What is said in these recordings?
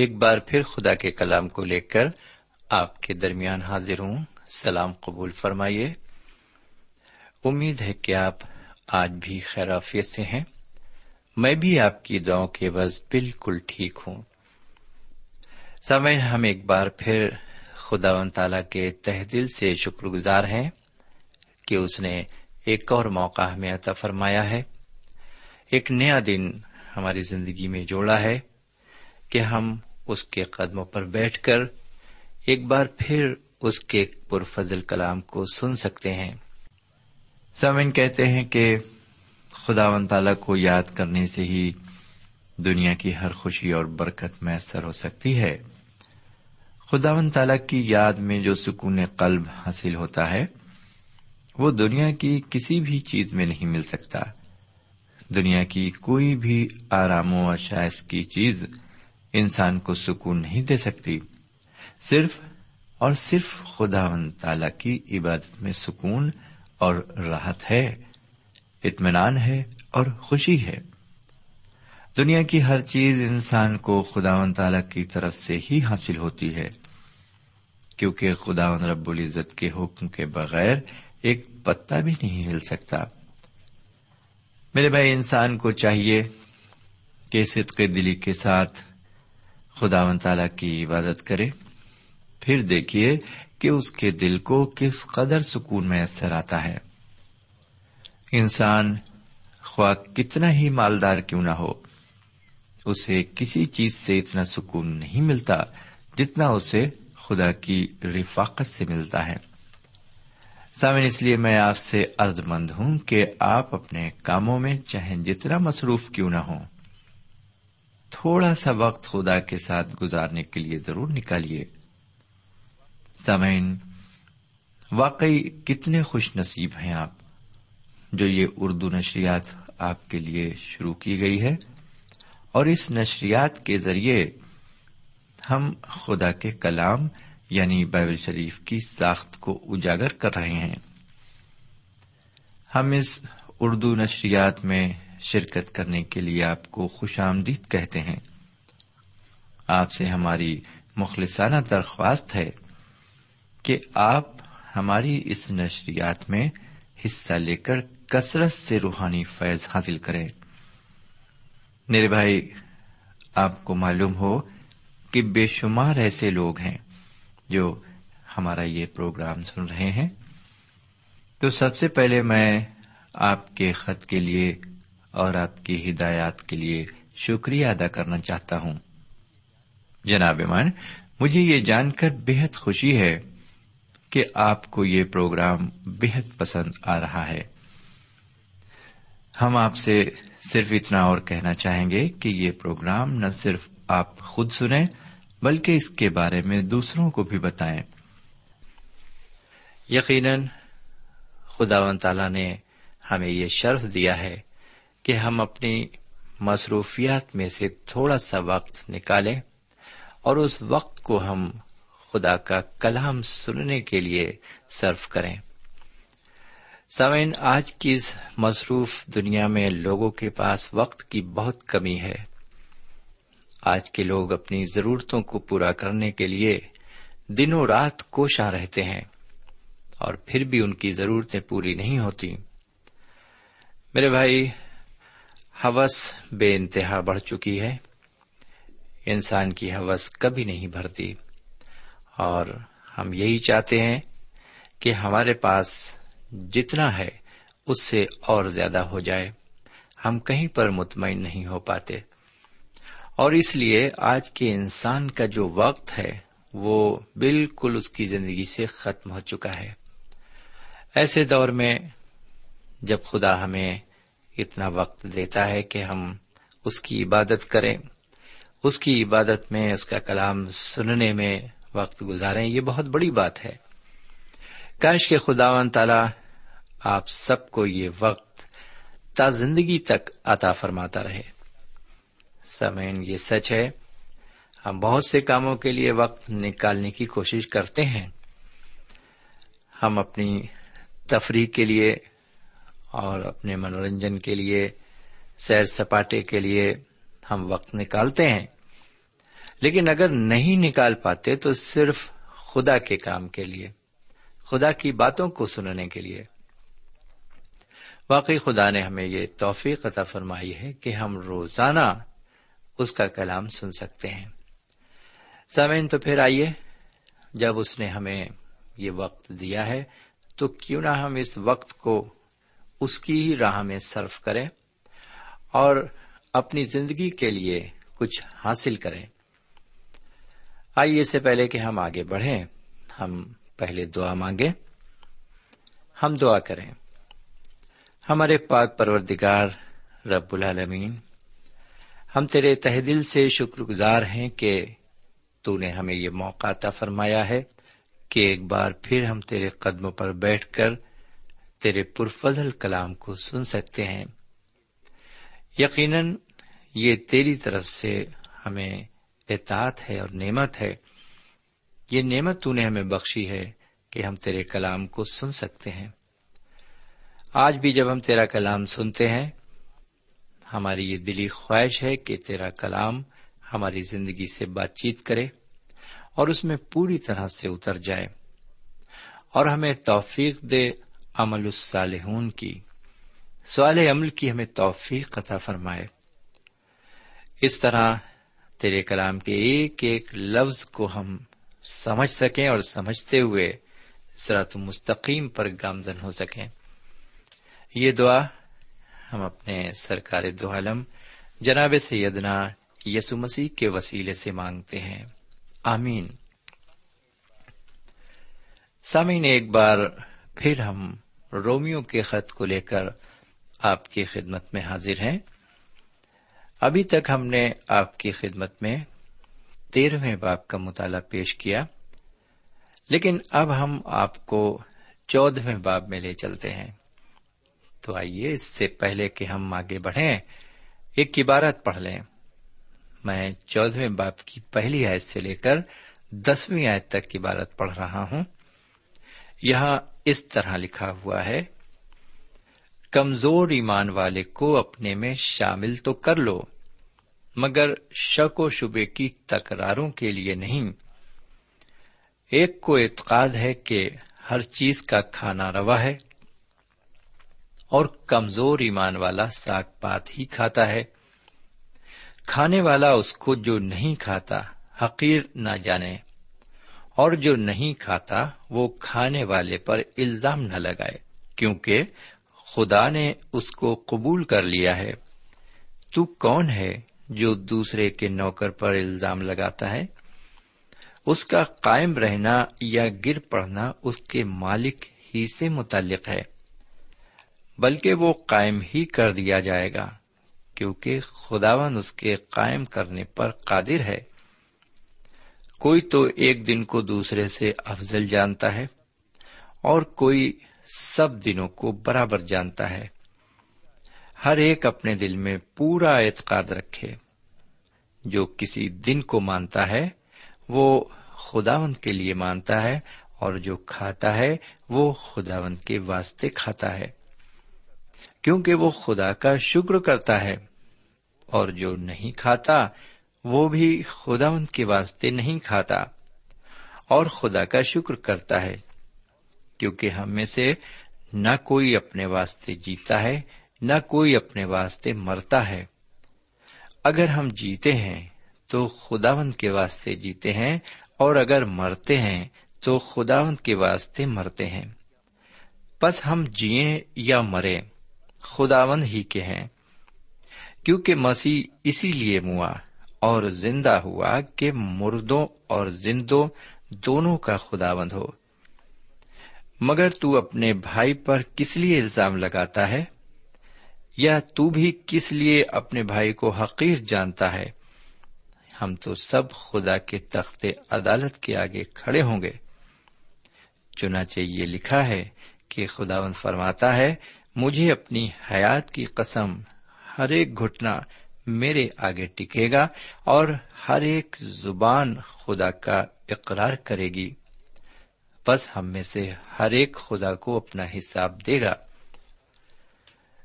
ایک بار پھر خدا کے کلام کو لے کر آپ کے درمیان حاضر ہوں۔ سلام قبول فرمائیے۔ امید ہے کہ آپ آج بھی خیرافیت سے ہیں۔ میں بھی آپ کی دعاؤں کے بس بالکل ٹھیک ہوں۔ سمے ہم ایک بار پھر خدا و تعالی کے تہ دل سے شکر گزار ہیں کہ اس نے ایک اور موقع ہمیں عطا فرمایا ہے۔ ایک نیا دن ہماری زندگی میں جوڑا ہے کہ ہم اس کے قدموں پر بیٹھ کر ایک بار پھر اس کے پرفضل کلام کو سن سکتے ہیں۔ سمن کہتے ہیں کہ خدا و تعالی کو یاد کرنے سے ہی دنیا کی ہر خوشی اور برکت میسر ہو سکتی ہے۔ خدا و تعالی کی یاد میں جو سکون قلب حاصل ہوتا ہے، وہ دنیا کی کسی بھی چیز میں نہیں مل سکتا۔ دنیا کی کوئی بھی آرام و اشائش کی چیز انسان کو سکون نہیں دے سکتی۔ صرف اور صرف خدا و تعالی کی عبادت میں سکون اور راحت ہے، اطمینان ہے اور خوشی ہے۔ دنیا کی ہر چیز انسان کو خدا و تعالی کی طرف سے ہی حاصل ہوتی ہے، کیونکہ خدا و رب العزت کے حکم کے بغیر ایک پتا بھی نہیں ہل سکتا۔ میرے بھائی، انسان کو چاہیے کہ صدق دلی کے ساتھ خدا و تعالی کی عبادت کرے۔ پھر دیکھیے کہ اس کے دل کو کس قدر سکون میسر آتا ہے۔ انسان خواہ کتنا ہی مالدار کیوں نہ ہو، اسے کسی چیز سے اتنا سکون نہیں ملتا جتنا اسے خدا کی رفاقت سے ملتا ہے۔ سامن اس لیے میں آپ سے ارد مند ہوں کہ آپ اپنے کاموں میں چاہے جتنا مصروف کیوں نہ ہوں۔ تھوڑا سا وقت خدا کے ساتھ گزارنے کے لیے ضرور نکالیے۔ سمعین واقعی کتنے خوش نصیب ہیں آپ جو یہ اردو نشریات آپ کے لیے شروع کی گئی ہے۔ اور اس نشریات کے ذریعے ہم خدا کے کلام یعنی بائبل شریف کی ساخت کو اجاگر کر رہے ہیں۔ ہم اس اردو نشریات میں شرکت کرنے کے لیے آپ کو خوش آمدید کہتے ہیں۔ آپ سے ہماری مخلصانہ درخواست ہے کہ آپ ہماری اس نشریات میں حصہ لے کر کثرت سے روحانی فیض حاصل کریں۔ میرے بھائی، آپ کو معلوم ہو کہ بے شمار ایسے لوگ ہیں جو ہمارا یہ پروگرام سن رہے ہیں۔ تو سب سے پہلے میں آپ کے خط کے لیے اور آپ کی ہدایات کے لیے شکریہ ادا کرنا چاہتا ہوں۔ جناب مان مجھے یہ جان کر بےحد خوشی ہے کہ آپ کو یہ پروگرام بےحد پسند آ رہا ہے۔ ہم آپ سے صرف اتنا اور کہنا چاہیں گے کہ یہ پروگرام نہ صرف آپ خود سنیں، بلکہ اس کے بارے میں دوسروں کو بھی بتائیں۔ یقیناً خدا و تعالی نے ہمیں یہ شرف دیا ہے کہ ہم اپنی مصروفیات میں سے تھوڑا سا وقت نکالیں اور اس وقت کو ہم خدا کا کلام سننے کے لیے صرف کریں۔ سمعین آج کی اس مصروف دنیا میں لوگوں کے پاس وقت کی بہت کمی ہے۔ آج کے لوگ اپنی ضرورتوں کو پورا کرنے کے لیے دنوں رات کوشاں رہتے ہیں اور پھر بھی ان کی ضرورتیں پوری نہیں ہوتی۔ میرے بھائی ہوس بے انتہا بڑھ چکی ہے۔ انسان کی ہوس کبھی نہیں بھرتی۔ اور ہم یہی چاہتے ہیں کہ ہمارے پاس جتنا ہے اس سے اور زیادہ ہو جائے۔ ہم کہیں پر مطمئن نہیں ہو پاتے۔ اور اس لیے آج کے انسان کا جو وقت ہے، وہ بالکل اس کی زندگی سے ختم ہو چکا ہے۔ ایسے دور میں جب خدا ہمیں اتنا وقت دیتا ہے کہ ہم اس کی عبادت کریں۔ اس کی عبادت میں، اس کا کلام سننے میں وقت گزاریں، یہ بہت بڑی بات ہے۔ کاش کے خدا و تعالی آپ سب کو یہ وقت تا زندگی تک عطا فرماتا رہے۔ سمین یہ سچ ہے۔ ہم بہت سے کاموں کے لیے وقت نکالنے کی کوشش کرتے ہیں۔ ہم اپنی تفریح کے لیے اور اپنے منورنجن کے لیے، سیر سپاٹے کے لیے ہم وقت نکالتے ہیں۔ لیکن اگر نہیں نکال پاتے تو صرف خدا کے کام کے لیے، خدا کی باتوں کو سننے کے لیے۔ واقعی خدا نے ہمیں یہ توفیق عطا فرمائی ہے کہ ہم روزانہ اس کا کلام سن سکتے ہیں۔ سامعین، تو پھر آئیے، جب اس نے ہمیں یہ وقت دیا ہے تو کیوں نہ ہم اس وقت کو اس کی ہی راہ میں صرف کریں اور اپنی زندگی کے لیے کچھ حاصل کریں۔ آئیے سے پہلے کہ ہم آگے بڑھیں، ہم پہلے دعا مانگے ہم دعا کریں۔ ہمارے پاک پروردگار رب العالمین، ہم تیرے تہ دل سے شکر گزار ہیں کہ تو نے ہمیں یہ موقع عطا فرمایا ہے کہ ایک بار پھر ہم تیرے قدموں پر بیٹھ کر تیرے پرفضل کلام کو سن سکتے ہیں۔ یقیناً یہ تیری طرف سے ہمیں اطاعت ہے اور نعمت ہے۔ یہ نعمت تو نے ہمیں بخشی ہے کہ ہم تیرے کلام کو سن سکتے ہیں۔ آج بھی جب ہم تیرا کلام سنتے ہیں، ہماری یہ دلی خواہش ہے کہ تیرا کلام ہماری زندگی سے بات چیت کرے اور اس میں پوری طرح سے اتر جائے اور ہمیں توفیق دے عمل الصالحون کی۔ سوال عمل کی ہمیں توفیق عطا فرمائے۔ اس طرح تیرے کلام کے ایک ایک لفظ کو ہم سمجھ سکیں اور سمجھتے ہوئے سرات مستقیم پر گامزن ہو سکیں۔ یہ دعا ہم اپنے سرکار دو عالم جناب سیدنا یسو مسیح کے وسیلے سے مانگتے ہیں۔ آمین۔ سامعین، ایک بار پھر ہم رومیو کے خط کو لے کر آپ کی خدمت میں حاضر ہیں۔ ابھی تک ہم نے آپ کی خدمت میں تیرہویں باپ کا مطالعہ پیش کیا، لیکن اب ہم آپ کو چودہویں باب میں لے چلتے ہیں۔ تو آئیے اس سے پہلے کہ ہم آگے بڑھیں، ایک عبارت پڑھ لیں۔ میں چودہویں باپ کی پہلی آیت سے لے کر دسویں آیت تک عبارت پڑھ رہا ہوں۔ یہاں اس طرح لکھا ہوا ہے، کمزور ایمان والے کو اپنے میں شامل تو کر لو، مگر شک و شبے کی تکراروں کے لیے نہیں۔ ایک کو اعتقاد ہے کہ ہر چیز کا کھانا روا ہے، اور کمزور ایمان والا ساگ پات ہی کھاتا ہے۔ کھانے والا اس کو جو نہیں کھاتا، حقیر نہ جانے۔ اور جو نہیں کھاتا وہ کھانے والے پر الزام نہ لگائے، کیونکہ خدا نے اس کو قبول کر لیا ہے۔ تو کون ہے جو دوسرے کے نوکر پر الزام لگاتا ہے؟ اس کا قائم رہنا یا گر پڑنا اس کے مالک ہی سے متعلق ہے، بلکہ وہ قائم ہی کر دیا جائے گا، کیونکہ خداون اس کے قائم کرنے پر قادر ہے۔ کوئی تو ایک دن کو دوسرے سے افضل جانتا ہے اور کوئی سب دنوں کو برابر جانتا ہے۔ ہر ایک اپنے دل میں پورا اعتقاد رکھے۔ جو کسی دن کو مانتا ہے، وہ خداون کے لیے مانتا ہے، اور جو کھاتا ہے، وہ خداون کے واسطے کھاتا ہے۔ کیونکہ وہ خدا کا شکر کرتا ہے، اور جو نہیں کھاتا وہ بھی خدا ان کے واسطے نہیں کھاتا اور خدا کا شکر کرتا ہے، کیونکہ ہم میں سے نہ کوئی اپنے واسطے جیتا ہے، نہ کوئی اپنے واسطے مرتا ہے۔ اگر ہم جیتے ہیں تو خداوند کے واسطے جیتے ہیں، اور اگر مرتے ہیں تو خداوند کے واسطے مرتے ہیں۔ بس ہم جیے یا مرے خداوند ہی کے ہیں، کیونکہ مسیح اسی لیے موا اور زندہ ہوا کہ مردوں اور زندوں دونوں کا خداوند ہو۔ مگر تو اپنے بھائی پر کس لیے الزام لگاتا ہے؟ یا تو بھی کس لیے اپنے بھائی کو حقیر جانتا ہے؟ ہم تو سب خدا کے تخت عدالت کے آگے کھڑے ہوں گے۔ چنانچہ یہ لکھا ہے کہ خداوند فرماتا ہے، مجھے اپنی حیات کی قسم ہر ایک گھٹنا میرے آگے ٹکے گا اور ہر ایک زبان خدا کا اقرار کرے گی۔ بس ہم میں سے ہر ایک خدا کو اپنا حساب دے گا۔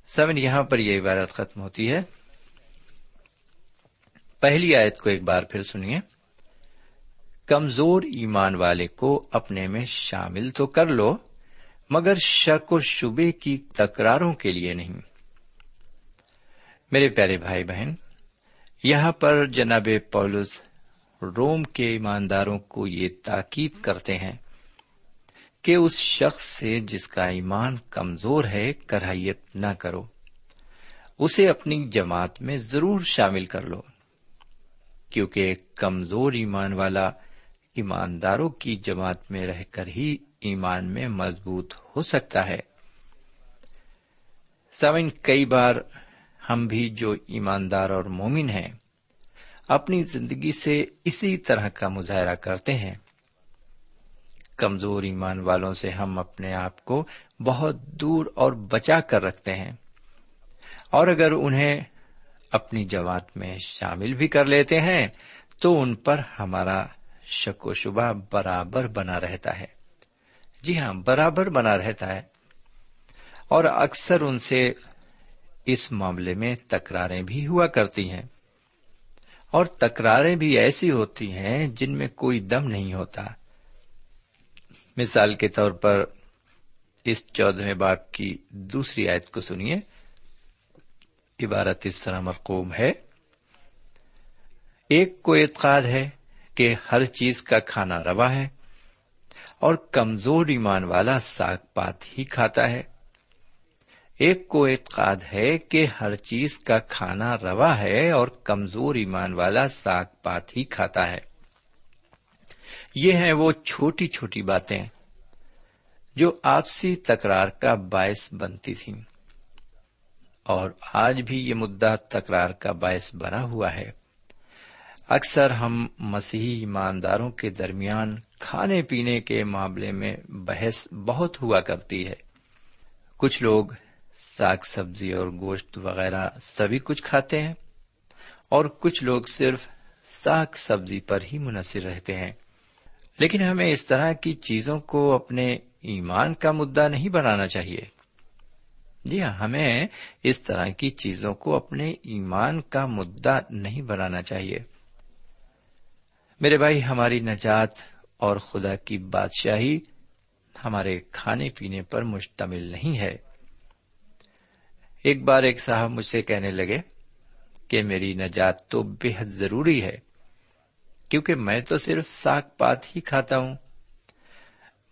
سمن، یہاں پر یہ عبارت ختم ہوتی ہے۔ پہلی آیت کو ایک بار پھر سنیے۔ کمزور ایمان والے کو اپنے میں شامل تو کر لو، مگر شک و شبے کی تکراروں کے لیے نہیں۔ میرے پیارے بھائی بہن، یہاں پر جناب پولس روم کے ایمانداروں کو یہ تاکید کرتے ہیں کہ اس شخص سے جس کا ایمان کمزور ہے کرائیت نہ کرو۔ اسے اپنی جماعت میں ضرور شامل کر لو، کیونکہ کمزور ایمان والا ایمانداروں کی جماعت میں رہ کر ہی ایمان میں مضبوط ہو سکتا ہے۔ سمن کئی بار ہم بھی جو ایماندار اور مومن ہیں، اپنی زندگی سے اسی طرح کا مظاہرہ کرتے ہیں۔ کمزور ایمان والوں سے ہم اپنے آپ کو بہت دور اور بچا کر رکھتے ہیں۔ اور اگر انہیں اپنی جماعت میں شامل بھی کر لیتے ہیں، تو ان پر ہمارا شک و شبہ برابر بنا رہتا ہے۔ جی ہاں برابر بنا رہتا ہے۔ اور اکثر ان سے اس معاملے میں تکراریں بھی ہوا کرتی ہیں۔ اور تکراریں بھی ایسی ہوتی ہیں جن میں کوئی دم نہیں ہوتا۔ مثال کے طور پر اس چودہ باپ کی دوسری آیت کو سنیے۔ عبارت اس طرح مرقوم ہے۔ ایک کو اعتقاد ہے کہ ہر چیز کا کھانا روا ہے اور کمزور ایمان والا ساگ پات ہی کھاتا ہے۔ ایک کو اعتقاد ہے کہ ہر چیز کا کھانا روا ہے اور کمزور ایمان والا ساگ پات ہی کھاتا ہے۔ یہ ہیں وہ چھوٹی چھوٹی باتیں جو آپسی تکرار کا باعث بنتی تھیں۔ اور آج بھی یہ مدعا تکرار کا باعث بنا ہوا ہے۔ اکثر ہم مسیحی ایمانداروں کے درمیان کھانے پینے کے معاملے میں بحث بہت ہوا کرتی ہے۔ کچھ لوگ ساگ سبزی اور گوشت وغیرہ سبھی کچھ کھاتے ہیں اور کچھ لوگ صرف ساگ سبزی پر ہی منحصر رہتے ہیں۔ لیکن ہمیں اس طرح کی چیزوں کو اپنے ایمان کا مدعا نہیں بنانا چاہیے۔ جی ہاں ہمیں اس طرح کی چیزوں کو اپنے ایمان کا مدعا نہیں بنانا چاہیے۔ میرے بھائی، ہماری نجات اور خدا کی بادشاہی ہمارے کھانے پینے پر مشتمل نہیں ہے۔ ایک بار ایک صاحب مجھ سے کہنے لگے کہ میری نجات تو بے حد ضروری ہے، کیونکہ میں تو صرف ساگ پات ہی کھاتا ہوں۔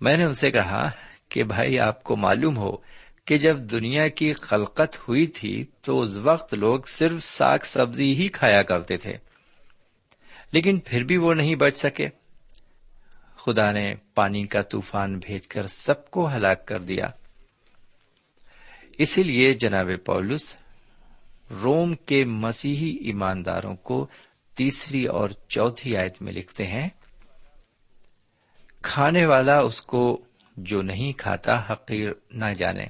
میں نے اسے کہا کہ بھائی، آپ کو معلوم ہو کہ جب دنیا کی خلقت ہوئی تھی تو اس وقت لوگ صرف ساگ سبزی ہی کھایا کرتے تھے۔ لیکن پھر بھی وہ نہیں بچ سکے۔ خدا نے پانی کا طوفان بھیج کر سب کو ہلاک کر دیا۔ اسی لیے جناب پولس، روم کے مسیحی ایمانداروں کو تیسری اور چوتھی آیت میں لکھتے ہیں، کھانے والا اس کو جو نہیں کھاتا حقیر نہ جانے،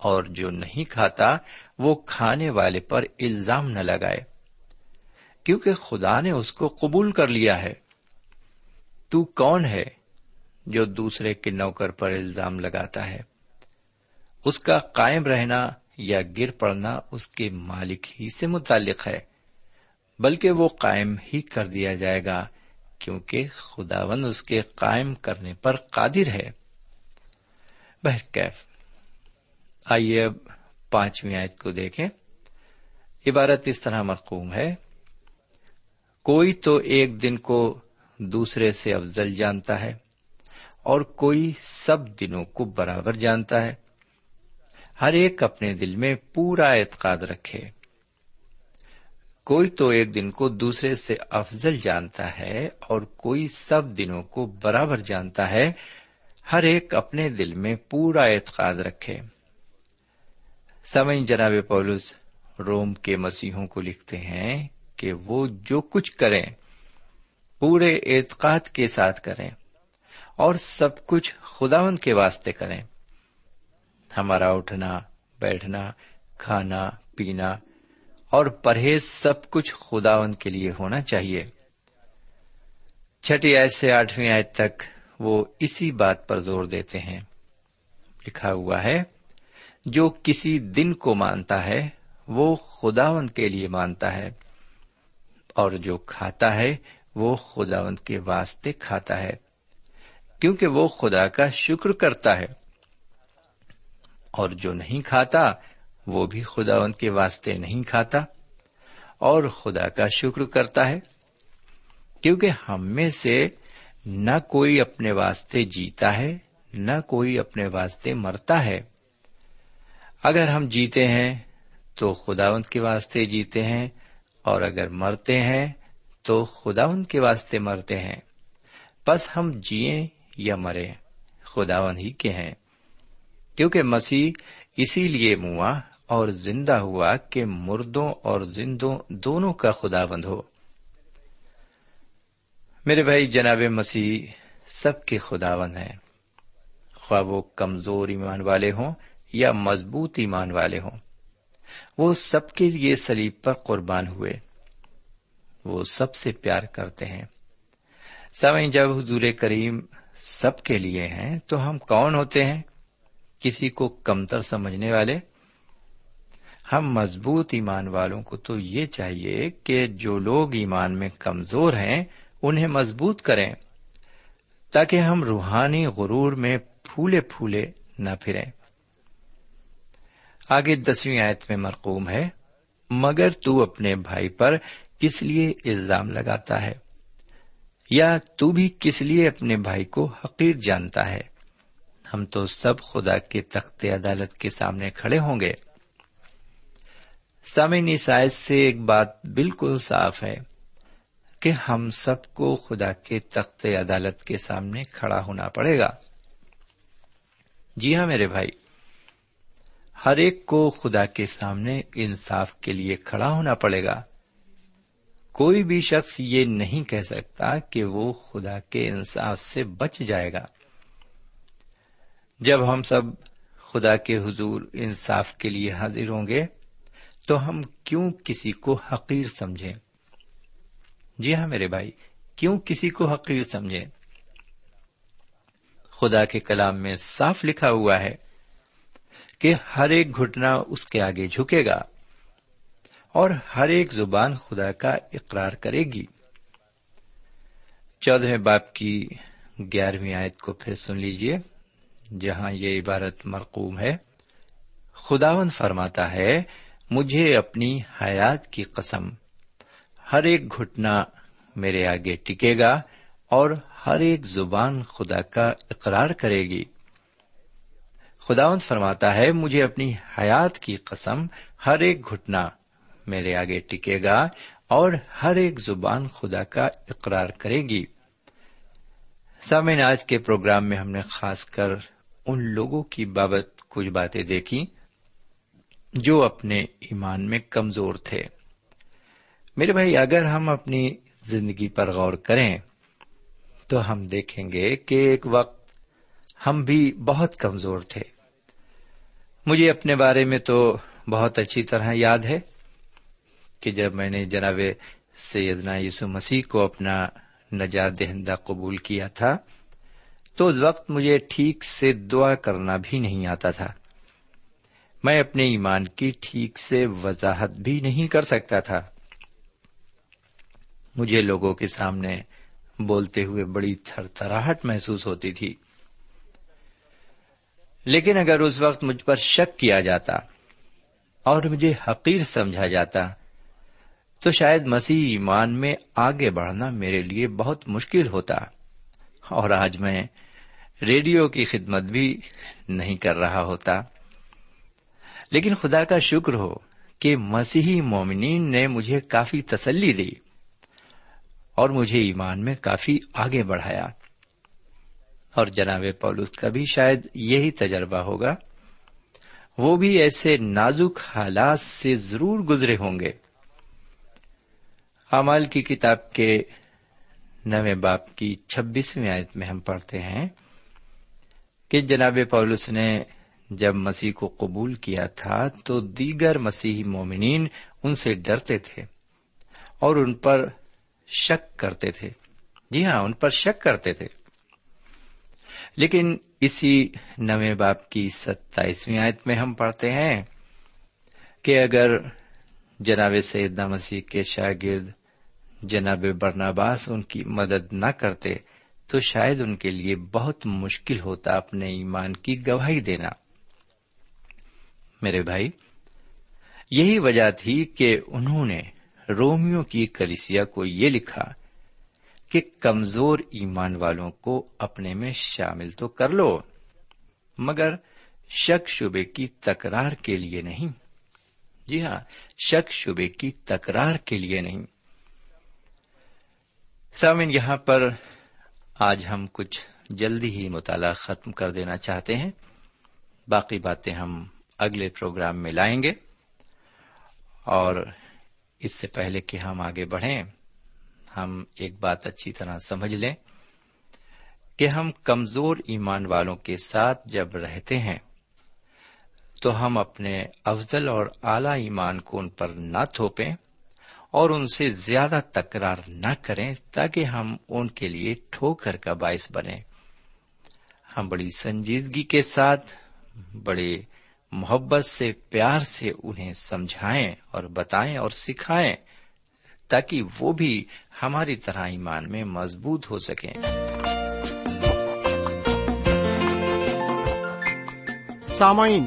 اور جو نہیں کھاتا وہ کھانے والے پر الزام نہ لگائے، کیونکہ خدا نے اس کو قبول کر لیا ہے۔ تو کون ہے جو دوسرے کے نوکر پر الزام لگاتا ہے؟ اس کا قائم رہنا یا گر پڑنا اس کے مالک ہی سے متعلق ہے، بلکہ وہ قائم ہی کر دیا جائے گا، کیونکہ خداون اس کے قائم کرنے پر قادر ہے۔ بہرکیف آئیے اب پانچویں آیت کو دیکھیں۔ عبارت اس طرح مرقوم ہے۔ کوئی تو ایک دن کو دوسرے سے افضل جانتا ہے، اور کوئی سب دنوں کو برابر جانتا ہے۔ ہر ایک اپنے دل میں پورا اعتقاد رکھے۔ کوئی تو ایک دن کو دوسرے سے افضل جانتا ہے اور کوئی سب دنوں کو برابر جانتا ہے۔ ہر ایک اپنے دل میں پورا اعتقاد رکھے۔ سمئی جناب پولس، روم کے مسیحوں کو لکھتے ہیں کہ وہ جو کچھ کریں، پورے اعتقاد کے ساتھ کریں اور سب کچھ خداون کے واسطے کریں۔ ہمارا اٹھنا، بیٹھنا، کھانا، پینا اور پرہیز سب کچھ خداون کے لیے ہونا چاہیے۔ چھٹی آیت سے آٹھویں آیت تک وہ اسی بات پر زور دیتے ہیں۔ لکھا ہوا ہے، جو کسی دن کو مانتا ہے، وہ خداون کے لیے مانتا ہے۔ اور جو کھاتا ہے، وہ خداوند کے واسطے کھاتا ہے۔ کیونکہ وہ خدا کا شکر کرتا ہے۔ اور جو نہیں کھاتا، وہ بھی خداوند کے واسطے نہیں کھاتا۔ اور خدا کا شکر کرتا ہے، کیونکہ ہم میں سے نہ کوئی اپنے واسطے جیتا ہے، نہ کوئی اپنے واسطے مرتا ہے۔ اگر ہم جیتے ہیں، تو خداوند کے واسطے جیتے ہیں، اور اگر مرتے ہیں، تو خداوند کے واسطے مرتے ہیں۔ بس ہم جیے یا مرے خداون ہی کے ہیں۔ کیونکہ مسیح اسی لیے موا اور زندہ ہوا کہ مردوں اور زندوں دونوں کا خداوند ہو۔ میرے بھائی، جناب مسیح سب کے خداوند ہیں۔ خواہ وہ کمزور ایمان والے ہوں یا مضبوط ایمان والے ہوں، وہ سب کے لیے سلیب پر قربان ہوئے۔ وہ سب سے پیار کرتے ہیں۔ سوئیں جب حضور کریم سب کے لیے ہیں تو ہم کون ہوتے ہیں؟ کسی کو کمتر سمجھنے والے؟ ہم مضبوط ایمان والوں کو تو یہ چاہیے کہ جو لوگ ایمان میں کمزور ہیں، انہیں مضبوط کریں، تاکہ ہم روحانی غرور میں پھولے پھولے نہ پھریں۔ آگے دسویں آیت میں مرقوم ہے، مگر تو اپنے بھائی پر کس لیے الزام لگاتا ہے؟ یا تو بھی کس لیے اپنے بھائی کو حقیر جانتا ہے؟ ہم تو سب خدا کے تخت عدالت کے سامنے کھڑے ہوں گے۔ سامعین سائز سے ایک بات بالکل صاف ہے کہ ہم سب کو خدا کے تخت عدالت کے سامنے کھڑا ہونا پڑے گا۔ جی ہاں میرے بھائی، ہر ایک کو خدا کے سامنے انصاف کے لیے کھڑا ہونا پڑے گا۔ کوئی بھی شخص یہ نہیں کہہ سکتا کہ وہ خدا کے انصاف سے بچ جائے گا۔ جب ہم سب خدا کے حضور انصاف کے لیے حاضر ہوں گے، تو ہم کیوں کسی کو حقیر سمجھیں؟ جی ہاں میرے بھائی، کیوں کسی کو حقیر سمجھیں؟ خدا کے کلام میں صاف لکھا ہوا ہے کہ ہر ایک گھٹنا اس کے آگے جھکے گا اور ہر ایک زبان خدا کا اقرار کرے گی۔ چودہ باپ کی گیارہویں آیت کو پھر سن لیجیے جہاں یہ عبارت مرقوم ہے خداون فرماتا ہے، مجھے اپنی حیات کی قسم، ہر ایک گھٹنا میرے آگے ٹکے گا اور ہر ایک زبان خدا کا اقرار کرے گی۔ خداون فرماتا ہے، مجھے اپنی حیات کی قسم، ہر ایک گھٹنا میرے آگے ٹکے گا اور ہر ایک زبان خدا کا اقرار کرے گی۔ سامعین، آج کے پروگرام میں ہم نے خاص کر ان لوگوں کی بابت کچھ باتیں دیکھی جو اپنے ایمان میں کمزور تھے۔ میرے بھائی، اگر ہم اپنی زندگی پر غور کریں تو ہم دیکھیں گے کہ ایک وقت ہم بھی بہت کمزور تھے۔ مجھے اپنے بارے میں تو بہت اچھی طرح یاد ہے کہ جب میں نے جناب سیدنا یسو مسیح کو اپنا نجات دہندہ قبول کیا تھا تو اس وقت مجھے ٹھیک سے دعا کرنا بھی نہیں آتا تھا۔ میں اپنے ایمان کی ٹھیک سے وضاحت بھی نہیں کر سکتا تھا۔ مجھے لوگوں کے سامنے بولتے ہوئے بڑی تھر تھراہٹ محسوس ہوتی تھی۔ لیکن اگر اس وقت مجھ پر شک کیا جاتا اور مجھے حقیر سمجھا جاتا، تو شاید مسیح ایمان میں آگے بڑھنا میرے لیے بہت مشکل ہوتا۔ اور آج میں ریڈیو کی خدمت بھی نہیں کر رہا ہوتا۔ لیکن خدا کا شکر ہو کہ مسیحی مومنین نے مجھے کافی تسلی دی اور مجھے ایمان میں کافی آگے بڑھایا۔ اور جناب پولس کا بھی شاید یہی تجربہ ہوگا۔ وہ بھی ایسے نازک حالات سے ضرور گزرے ہوں گے۔ امال کی کتاب کے نویں باپ کی چھبیسویں آیت میں ہم پڑھتے ہیں۔ کہ جناب پولس نے جب مسیح کو قبول کیا تھا تو دیگر مسیحی مومنین ان سے ڈرتے تھے اور ان پر شک کرتے تھے۔ جی ہاں ان پر شک کرتے تھے۔ لیکن اسی نویں باپ کی ستائیسویں آیت میں ہم پڑھتے ہیں کہ اگر جناب سیدنا مسیح کے شاگرد جناب برناباس ان کی مدد نہ کرتے تو شاید ان کے لیے بہت مشکل ہوتا اپنے ایمان کی گواہی دینا۔ میرے بھائی، یہی وجہ تھی کہ انہوں نے رومیو کی کلیسیا کو یہ لکھا کہ کمزور ایمان والوں کو اپنے میں شامل تو کر لو، مگر شک شبے کی تکرار کے لیے نہیں۔ جی ہاں شک شبے کی تکرار کے لیے نہیں۔ سامن یہاں پر آج ہم کچھ جلدی ہی مطالعہ ختم کر دینا چاہتے ہیں۔ باقی باتیں ہم اگلے پروگرام میں لائیں گے۔ اور اس سے پہلے کہ ہم آگے بڑھیں، ہم ایک بات اچھی طرح سمجھ لیں کہ ہم کمزور ایمان والوں کے ساتھ جب رہتے ہیں، تو ہم اپنے افضل اور اعلی ایمان کو ان پر نہ تھوپیں۔ اور ان سے زیادہ تکرار نہ کریں تاکہ ہم ان کے لیے ٹھوکر کا باعث بنے ہم بڑی سنجیدگی کے ساتھ، بڑے محبت سے، پیار سے انہیں سمجھائیں اور بتائیں اور سکھائیں تاکہ وہ بھی ہماری طرح ایمان میں مضبوط ہو سکیں۔ سامعین